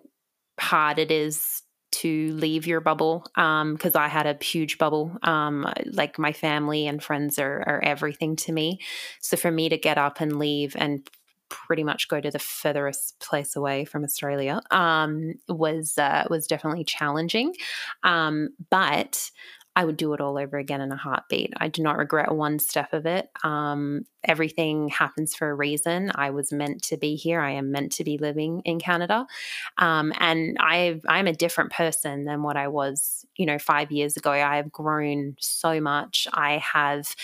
hard it is to leave your bubble um because i had a huge bubble. Um like my family and friends are, are everything to me. So for me to get up and leave and pretty much go to the furthest place away from australia um was uh, was definitely challenging um but I would do it all over again in a heartbeat. I do not regret one step of it. Um, everything happens for a reason. I was meant to be here. I am meant to be living in Canada, um, and I I'm a different person than what I was, you know, five years ago. I have grown so much. I have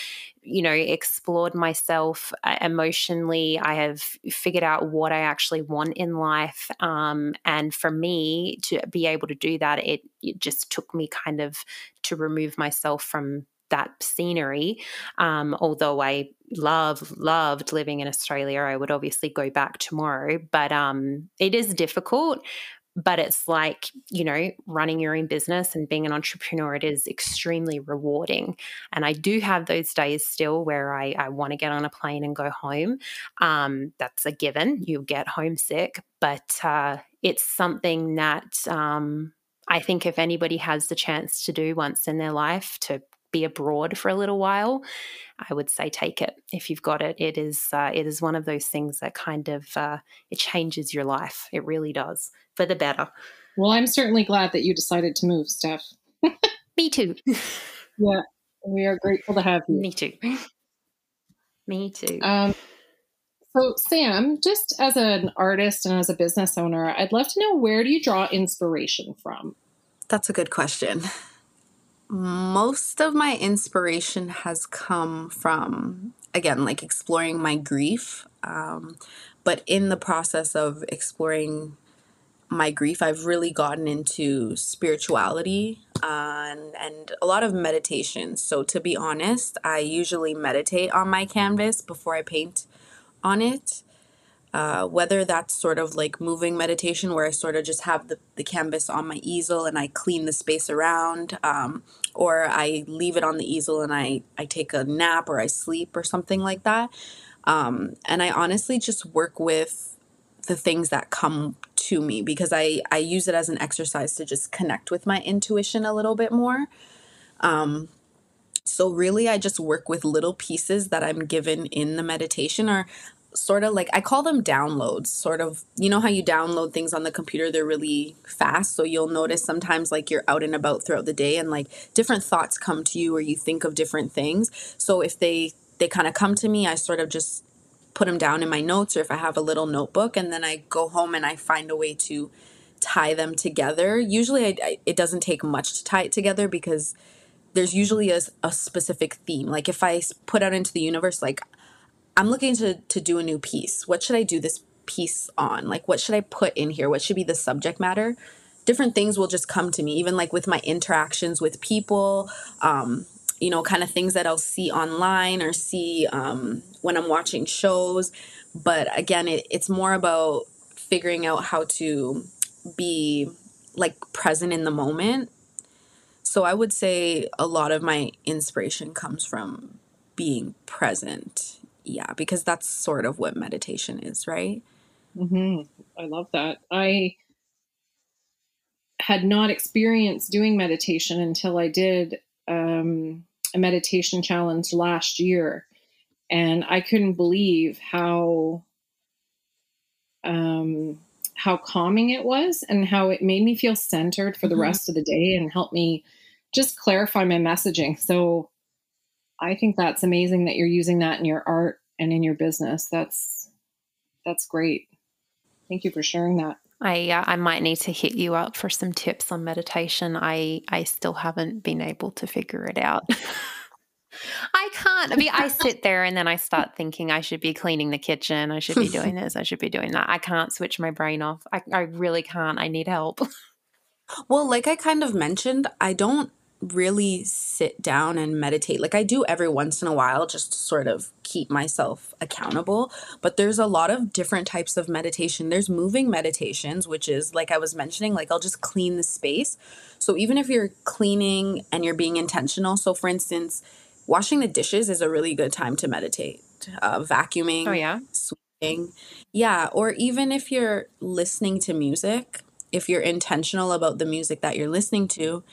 you know explored myself uh, emotionally i have figured out what i actually want in life um, and for me to be able to do that it, it just took me kind of to remove myself from that scenery um, although i love loved living in Australia. I would obviously go back tomorrow, but um, it is difficult. But it's like you know, running your own business and being an entrepreneur. It is extremely rewarding, and I do have those days still where I, I want to get on a plane and go home. Um, that's a given. You get homesick, but uh, it's something that um, I think if anybody has the chance to do once in their life to be abroad for a little while, I would say take it if you've got it. It is uh, it is one of those things that kind of uh, it changes your life. It really does for the better. Well, I'm certainly glad that you decided to move, Steph. Me too. yeah, we are grateful to have you. Me too. Me too. Um, so, Sam, just as an artist and as a business owner, I'd love to know where do you draw inspiration from? That's a good question. Most of my inspiration has come from, again, like exploring my grief. Um, but in the process of exploring my grief, I've really gotten into spirituality uh, and, and a lot of meditation. So, to be honest, I usually meditate on my canvas before I paint on it. Uh, whether that's sort of like moving meditation where I sort of just have the, the canvas on my easel and I clean the space around, um, or I leave it on the easel and I, I take a nap or I sleep or something like that. Um, and I honestly just work with the things that come to me because I, I use it as an exercise to just connect with my intuition a little bit more. Um, so, really, I just work with little pieces that I'm given in the meditation, or sort of like I call them downloads. Sort of, you know how you download things on the computer, they're really fast. So, you'll notice sometimes like you're out and about throughout the day and like different thoughts come to you or you think of different things. So, if they they kind of come to me, I sort of just put them down in my notes or if I have a little notebook and then I go home and I find a way to tie them together. Usually I, I, it doesn't take much to tie it together because there's usually a, a specific theme. Like if I put out into the universe, like I'm looking to to do a new piece. What should I do this piece on? Like what should I put in here? What should be the subject matter? Different things will just come to me, even like with my interactions with people, um, you know, kind of things that I'll see online or see um, when I'm watching shows. But again, it, it's more about figuring out how to be like present in the moment so I would say a lot of my inspiration comes from being present. Yeah, because that's sort of what meditation is, right? Mm-hmm. I love that. I had not experienced doing meditation until I did um, a meditation challenge last year. And I couldn't believe how um, how calming it was and how it made me feel centered for the mm-hmm. rest of the day and helped me just clarify my messaging. So I think that's amazing that you're using that in your art and in your business. That's that's great. Thank you for sharing that. I uh, I might need to hit you up for some tips on meditation. I I still haven't been able to figure it out. I can't. I mean, I sit there and then I start thinking I should be cleaning the kitchen. I should be doing this. I should be doing that. I can't switch my brain off. I, I really can't. I need help. Well, like I kind of mentioned, I don't really sit down and meditate. Like I do every once in a while just to sort of keep myself accountable. But there's a lot of different types of meditation. There's moving meditations, which is like I was mentioning, like I'll just clean the space. So even if you're cleaning and you're being intentional, so for instance, washing the dishes is a really good time to meditate. Uh, vacuuming, oh yeah, sweeping, yeah. Or even if you're listening to music, if you're intentional about the music that you're listening to,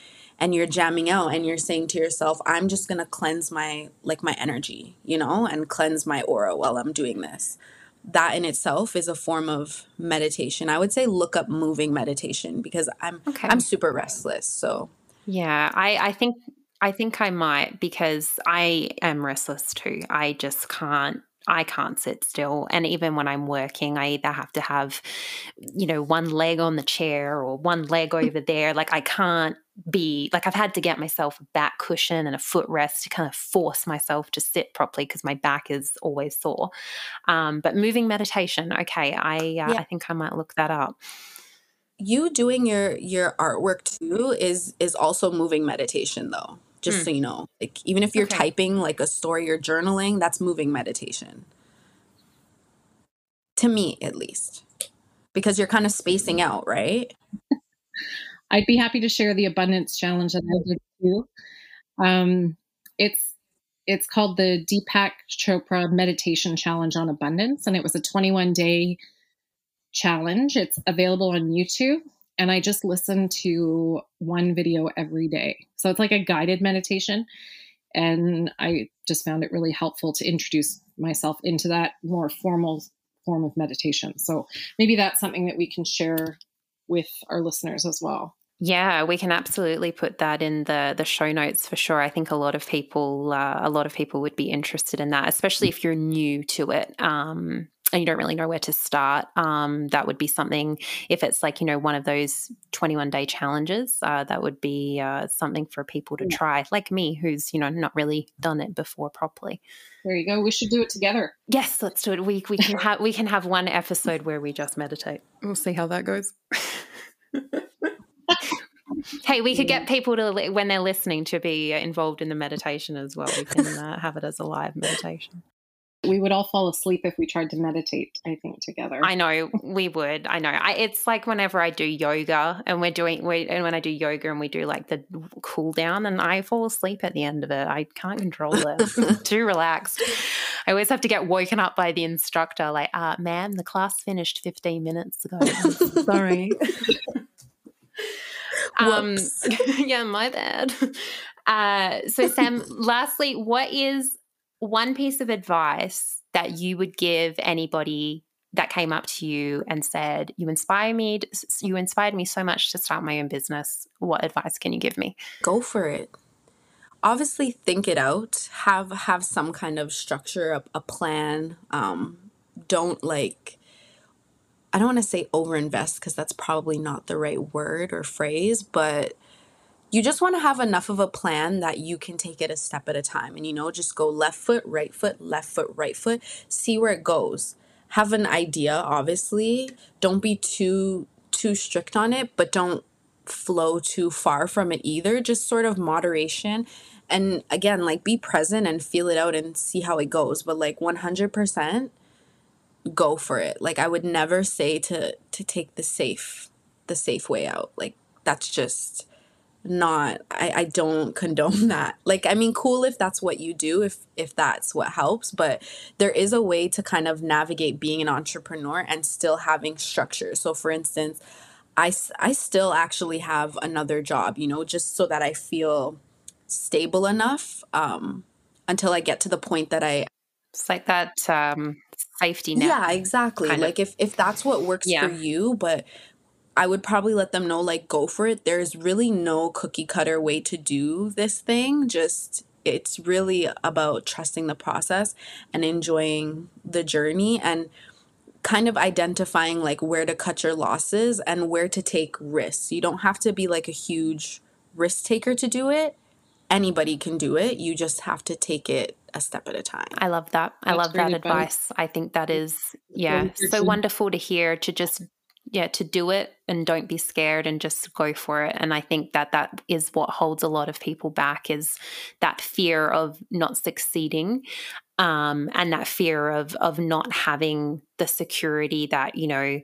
and you're jamming out and you're saying to yourself i'm just going to cleanse my like my energy you know and cleanse my aura while i'm doing this. That in itself is a form of meditation. I would say look up moving meditation because i'm okay. i'm super restless so. Yeah i i think i think i might because i am restless too. I just can't I can't sit still. And even when I'm working, I either have to have, you know, one leg on the chair or one leg over there. Like I can't be like I've had to get myself a back cushion and a footrest to kind of force myself to sit properly because my back is always sore. Um, but moving meditation, okay, I uh, yeah. I think I might look that up. You doing your your artwork too is is also moving meditation though. Just so you know. Like even if you're Okay. typing like a story or journaling, that's moving meditation. To me, at least. Because you're kind of spacing out, right? I'd be happy to share the abundance challenge that I did too. Um, it's it's called the Deepak Chopra Meditation Challenge on Abundance, and it was a 21 day challenge. It's available on YouTube, and I just listen to one video every day. So it's like a guided meditation, and I just found it really helpful to introduce myself into that more formal form of meditation. So maybe that's something that we can share with our listeners as well. Yeah, we can absolutely put that in the the show notes for sure. I think a lot of people uh, a lot of people would be interested in that, especially if you're new to it. Um, and you don't really know where to start, um, that would be something. If it's like you know one of those 21 day challenges, uh, that would be uh, something for people to Yeah. try. Like me, who's you know not really done it before properly. There you go. We should do it together. Yes, let's do it. We we can have we can have one episode where we just meditate. We'll see how that goes. hey, we could get people to when they're listening to be uh, involved in the meditation as well. We can uh, have it as a live meditation. We would all fall asleep if we tried to meditate, I think, together. I know we would. I know. I, it's like whenever I do yoga and we're doing we and when I do yoga and we do like the cool down and I fall asleep at the end of it. I can't control it. Too relaxed. I always have to get woken up by the instructor, like, uh, ma'am, the class finished 15 minutes ago. Sorry. um yeah, my bad. Uh so Sam, lastly, what is one piece of advice that you would give anybody that came up to you and said, "You inspire me. You inspired me so much to start my own business. What advice can you give me?" Go for it. Obviously think it out. Have have some kind of structure, a, a plan. Um, don't like I don't want to say overinvest because that's probably not the right word or phrase, but you just want to have enough of a plan that you can take it a step at a time and you know just go left foot right foot left foot right foot see where it goes. Have an idea obviously. Don't be too too strict on it but don't flow too far from it either. Just sort of moderation. And again like be present and feel it out and see how it goes but like 100% go for it. Like i would never say to to take the safe the safe way out. Like that's just not I, I don't condone that like i mean cool if that's what you do if if that's what helps but there is a way to kind of navigate being an entrepreneur and still having structure so for instance i i still actually have another job you know just so that i feel stable enough um until i get to the point that i It's like that um, safety net. yeah, exactly. kind of. Like if if that's what works Yeah. for you, but I would probably let them know like go for it. There's really no cookie cutter way to do this thing. Just it's really about trusting the process and enjoying the journey and kind of identifying like where to cut your losses and where to take risks. You don't have to be like a huge risk taker to do it. Anybody can do it. You just have to take it a step at a time. I love that. I That's love that advice. advice. I think that is, yeah, so wonderful to hear to just, yeah, to do it and don't be scared and just go for it. And I think that that is what holds a lot of people back is that fear of not succeeding. Um, and that fear of of not having the security that you know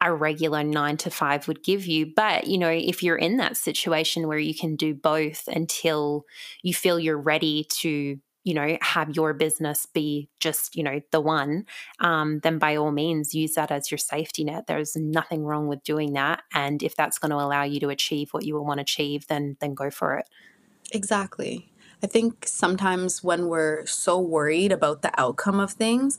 a regular nine to five would give you. But you know, if you're in that situation where you can do both until you feel you're ready to you know have your business be just you know the one um, then by all means use that as your safety net there's nothing wrong with doing that and if that's going to allow you to achieve what you want to achieve then then go for it Exactly. I think sometimes when we're so worried about the outcome of things,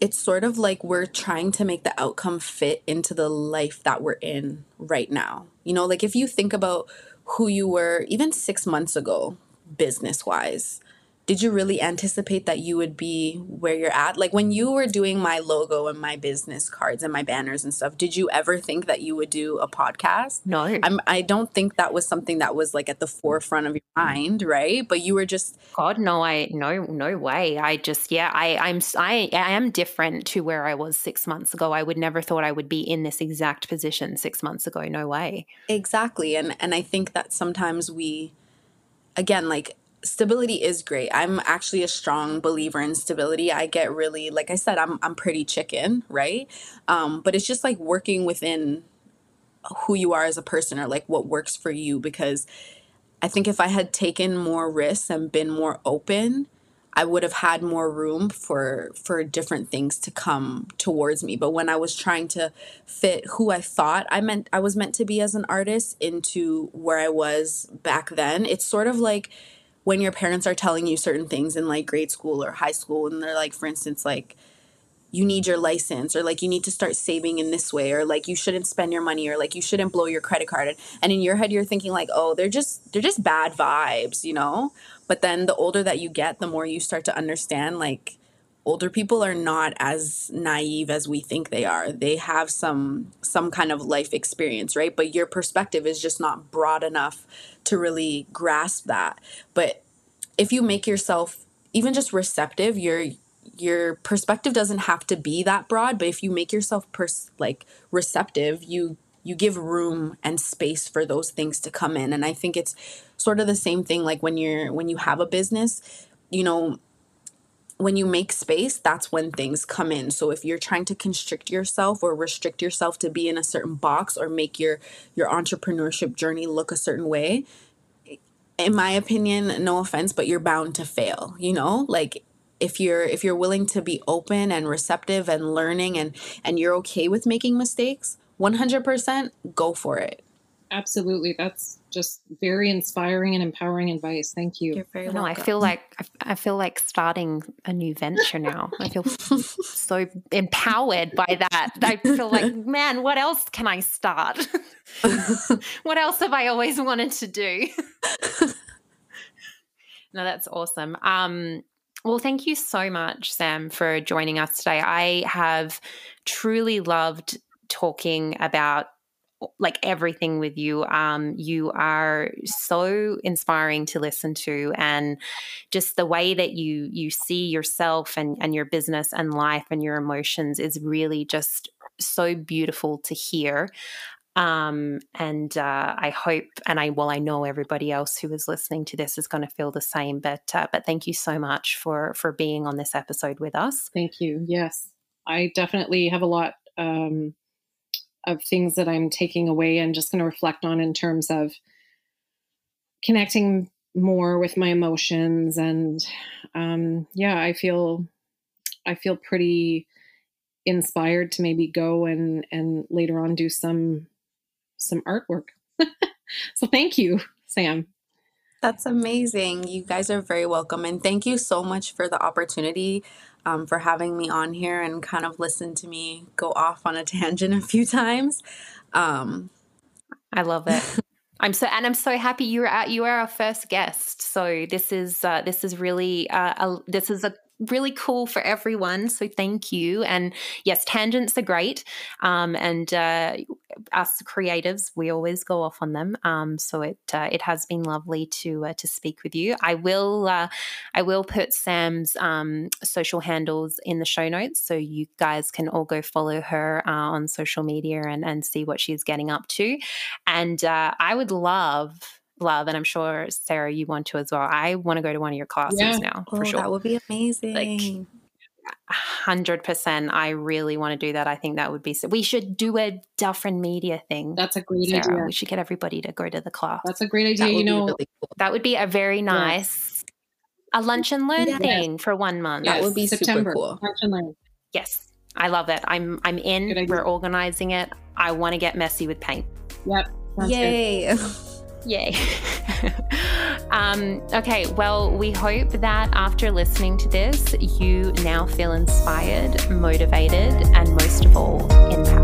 it's sort of like we're trying to make the outcome fit into the life that we're in right now. You know, like if you think about who you were even six months ago, business wise, did you really anticipate that you would be where you're at? Like when you were doing my logo and my business cards and my banners and stuff, did you ever think that you would do a podcast? no I'm I don't think that was something that was like at the forefront of your mind, right? But you were just God, no, I no, no way. I just, yeah, I, I'm, I, I am different to where I was six months ago. I would never thought I would be in this exact position six months ago. No way. exactly and and I think that sometimes we again, like stability is great. I'm actually a strong believer in stability. I get really, like I said, I'm I'm pretty chicken, right? Um, but it's just like working within who you are as a person or like what works for you because I think if I had taken more risks and been more open, I would have had more room for for different things to come towards me. But when I was trying to fit who I thought I meant I was meant to be as an artist into where I was back then, it's sort of like when your parents are telling you certain things in like grade school or high school and they're like for instance like you need your license or like you need to start saving in this way or like you shouldn't spend your money or like you shouldn't blow your credit card and in your head you're thinking like oh they're just they're just bad vibes you know? But then the older that you get the more you start to understand like older people are not as naive as we think they are. They have some some kind of life experience right? But your perspective is just not broad enough to really grasp that. But if you make yourself even just receptive your your perspective doesn't have to be that broad. But if you make yourself pers- like receptive you you give room and space for those things to come in. And i think it's sort of the same thing like when you're when you have a business you know when you make space that's when things come in. So if you're trying to constrict yourself or restrict yourself to be in a certain box or make your your entrepreneurship journey look a certain way in my opinion no offense but you're bound to fail you know? Like if you're if you're willing to be open and receptive and learning and and you're okay with making mistakes 100% go for it Absolutely. That's just very inspiring and empowering advice. Thank you. you're very No, I feel like I I feel like starting a new venture now. I feel so empowered by that. I feel like, man, what else can I start? what else have I always wanted to do? no, that's awesome. Um, well, thank you so much, Sam, for joining us today. I have truly loved talking about like everything with you. Um, you are so inspiring to listen to, and just the way that you you see yourself and and your business and life and your emotions is really just so beautiful to hear. Um, and uh, I hope, and I well, I know everybody else who is listening to this is going to feel the same. But uh, but thank you so much for for being on this episode with us. Thank you. Yes. I definitely have a lot um, of things that I'm taking away and just going to reflect on in terms of connecting more with my emotions. And um, yeah, I feel, I feel pretty inspired to maybe go and, and later on do some, some artwork. so thank you, Sam. That's amazing. You guys are very welcome. And thank you so much for the opportunity, um, for having me on here and kind of listen to me go off on a tangent a few times. Um, I love it. I'm so and I'm so happy you're at you are our first guest. So this is uh, this is really uh, a, this is a really cool for everyone. So thank you. And yes, tangents are great. Um, and uh, us creatives, we always go off on them. Um, so it uh, it has been lovely to uh, to speak with you. I will uh, I will put Sam's um, social handles in the show notes, so you guys can all go follow her uh, on social media and and see what she's getting up to. And uh, I would love love, and I'm sure Sarah, you want to as well. I want to go to one of your classes Yeah. now oh, for sure. that would be amazing. Like, Hundred percent. I really want to do that. I think that would be. So we should do a Dufferin Media thing. That's a great Sarah. idea. We should get everybody to go to the class. That's a great idea. You know, really cool. that would be a very nice, a lunch and learn Yes. thing for one month. That would be super September. cool. Lunch and learn. Yes, I love it. I'm I'm in. idea. We're organizing it. I want to get messy with paint. Yep. sounds good. Yay. Yay. um, okay, well, we hope that after listening to this, you now feel inspired, motivated, and most of all, empowered.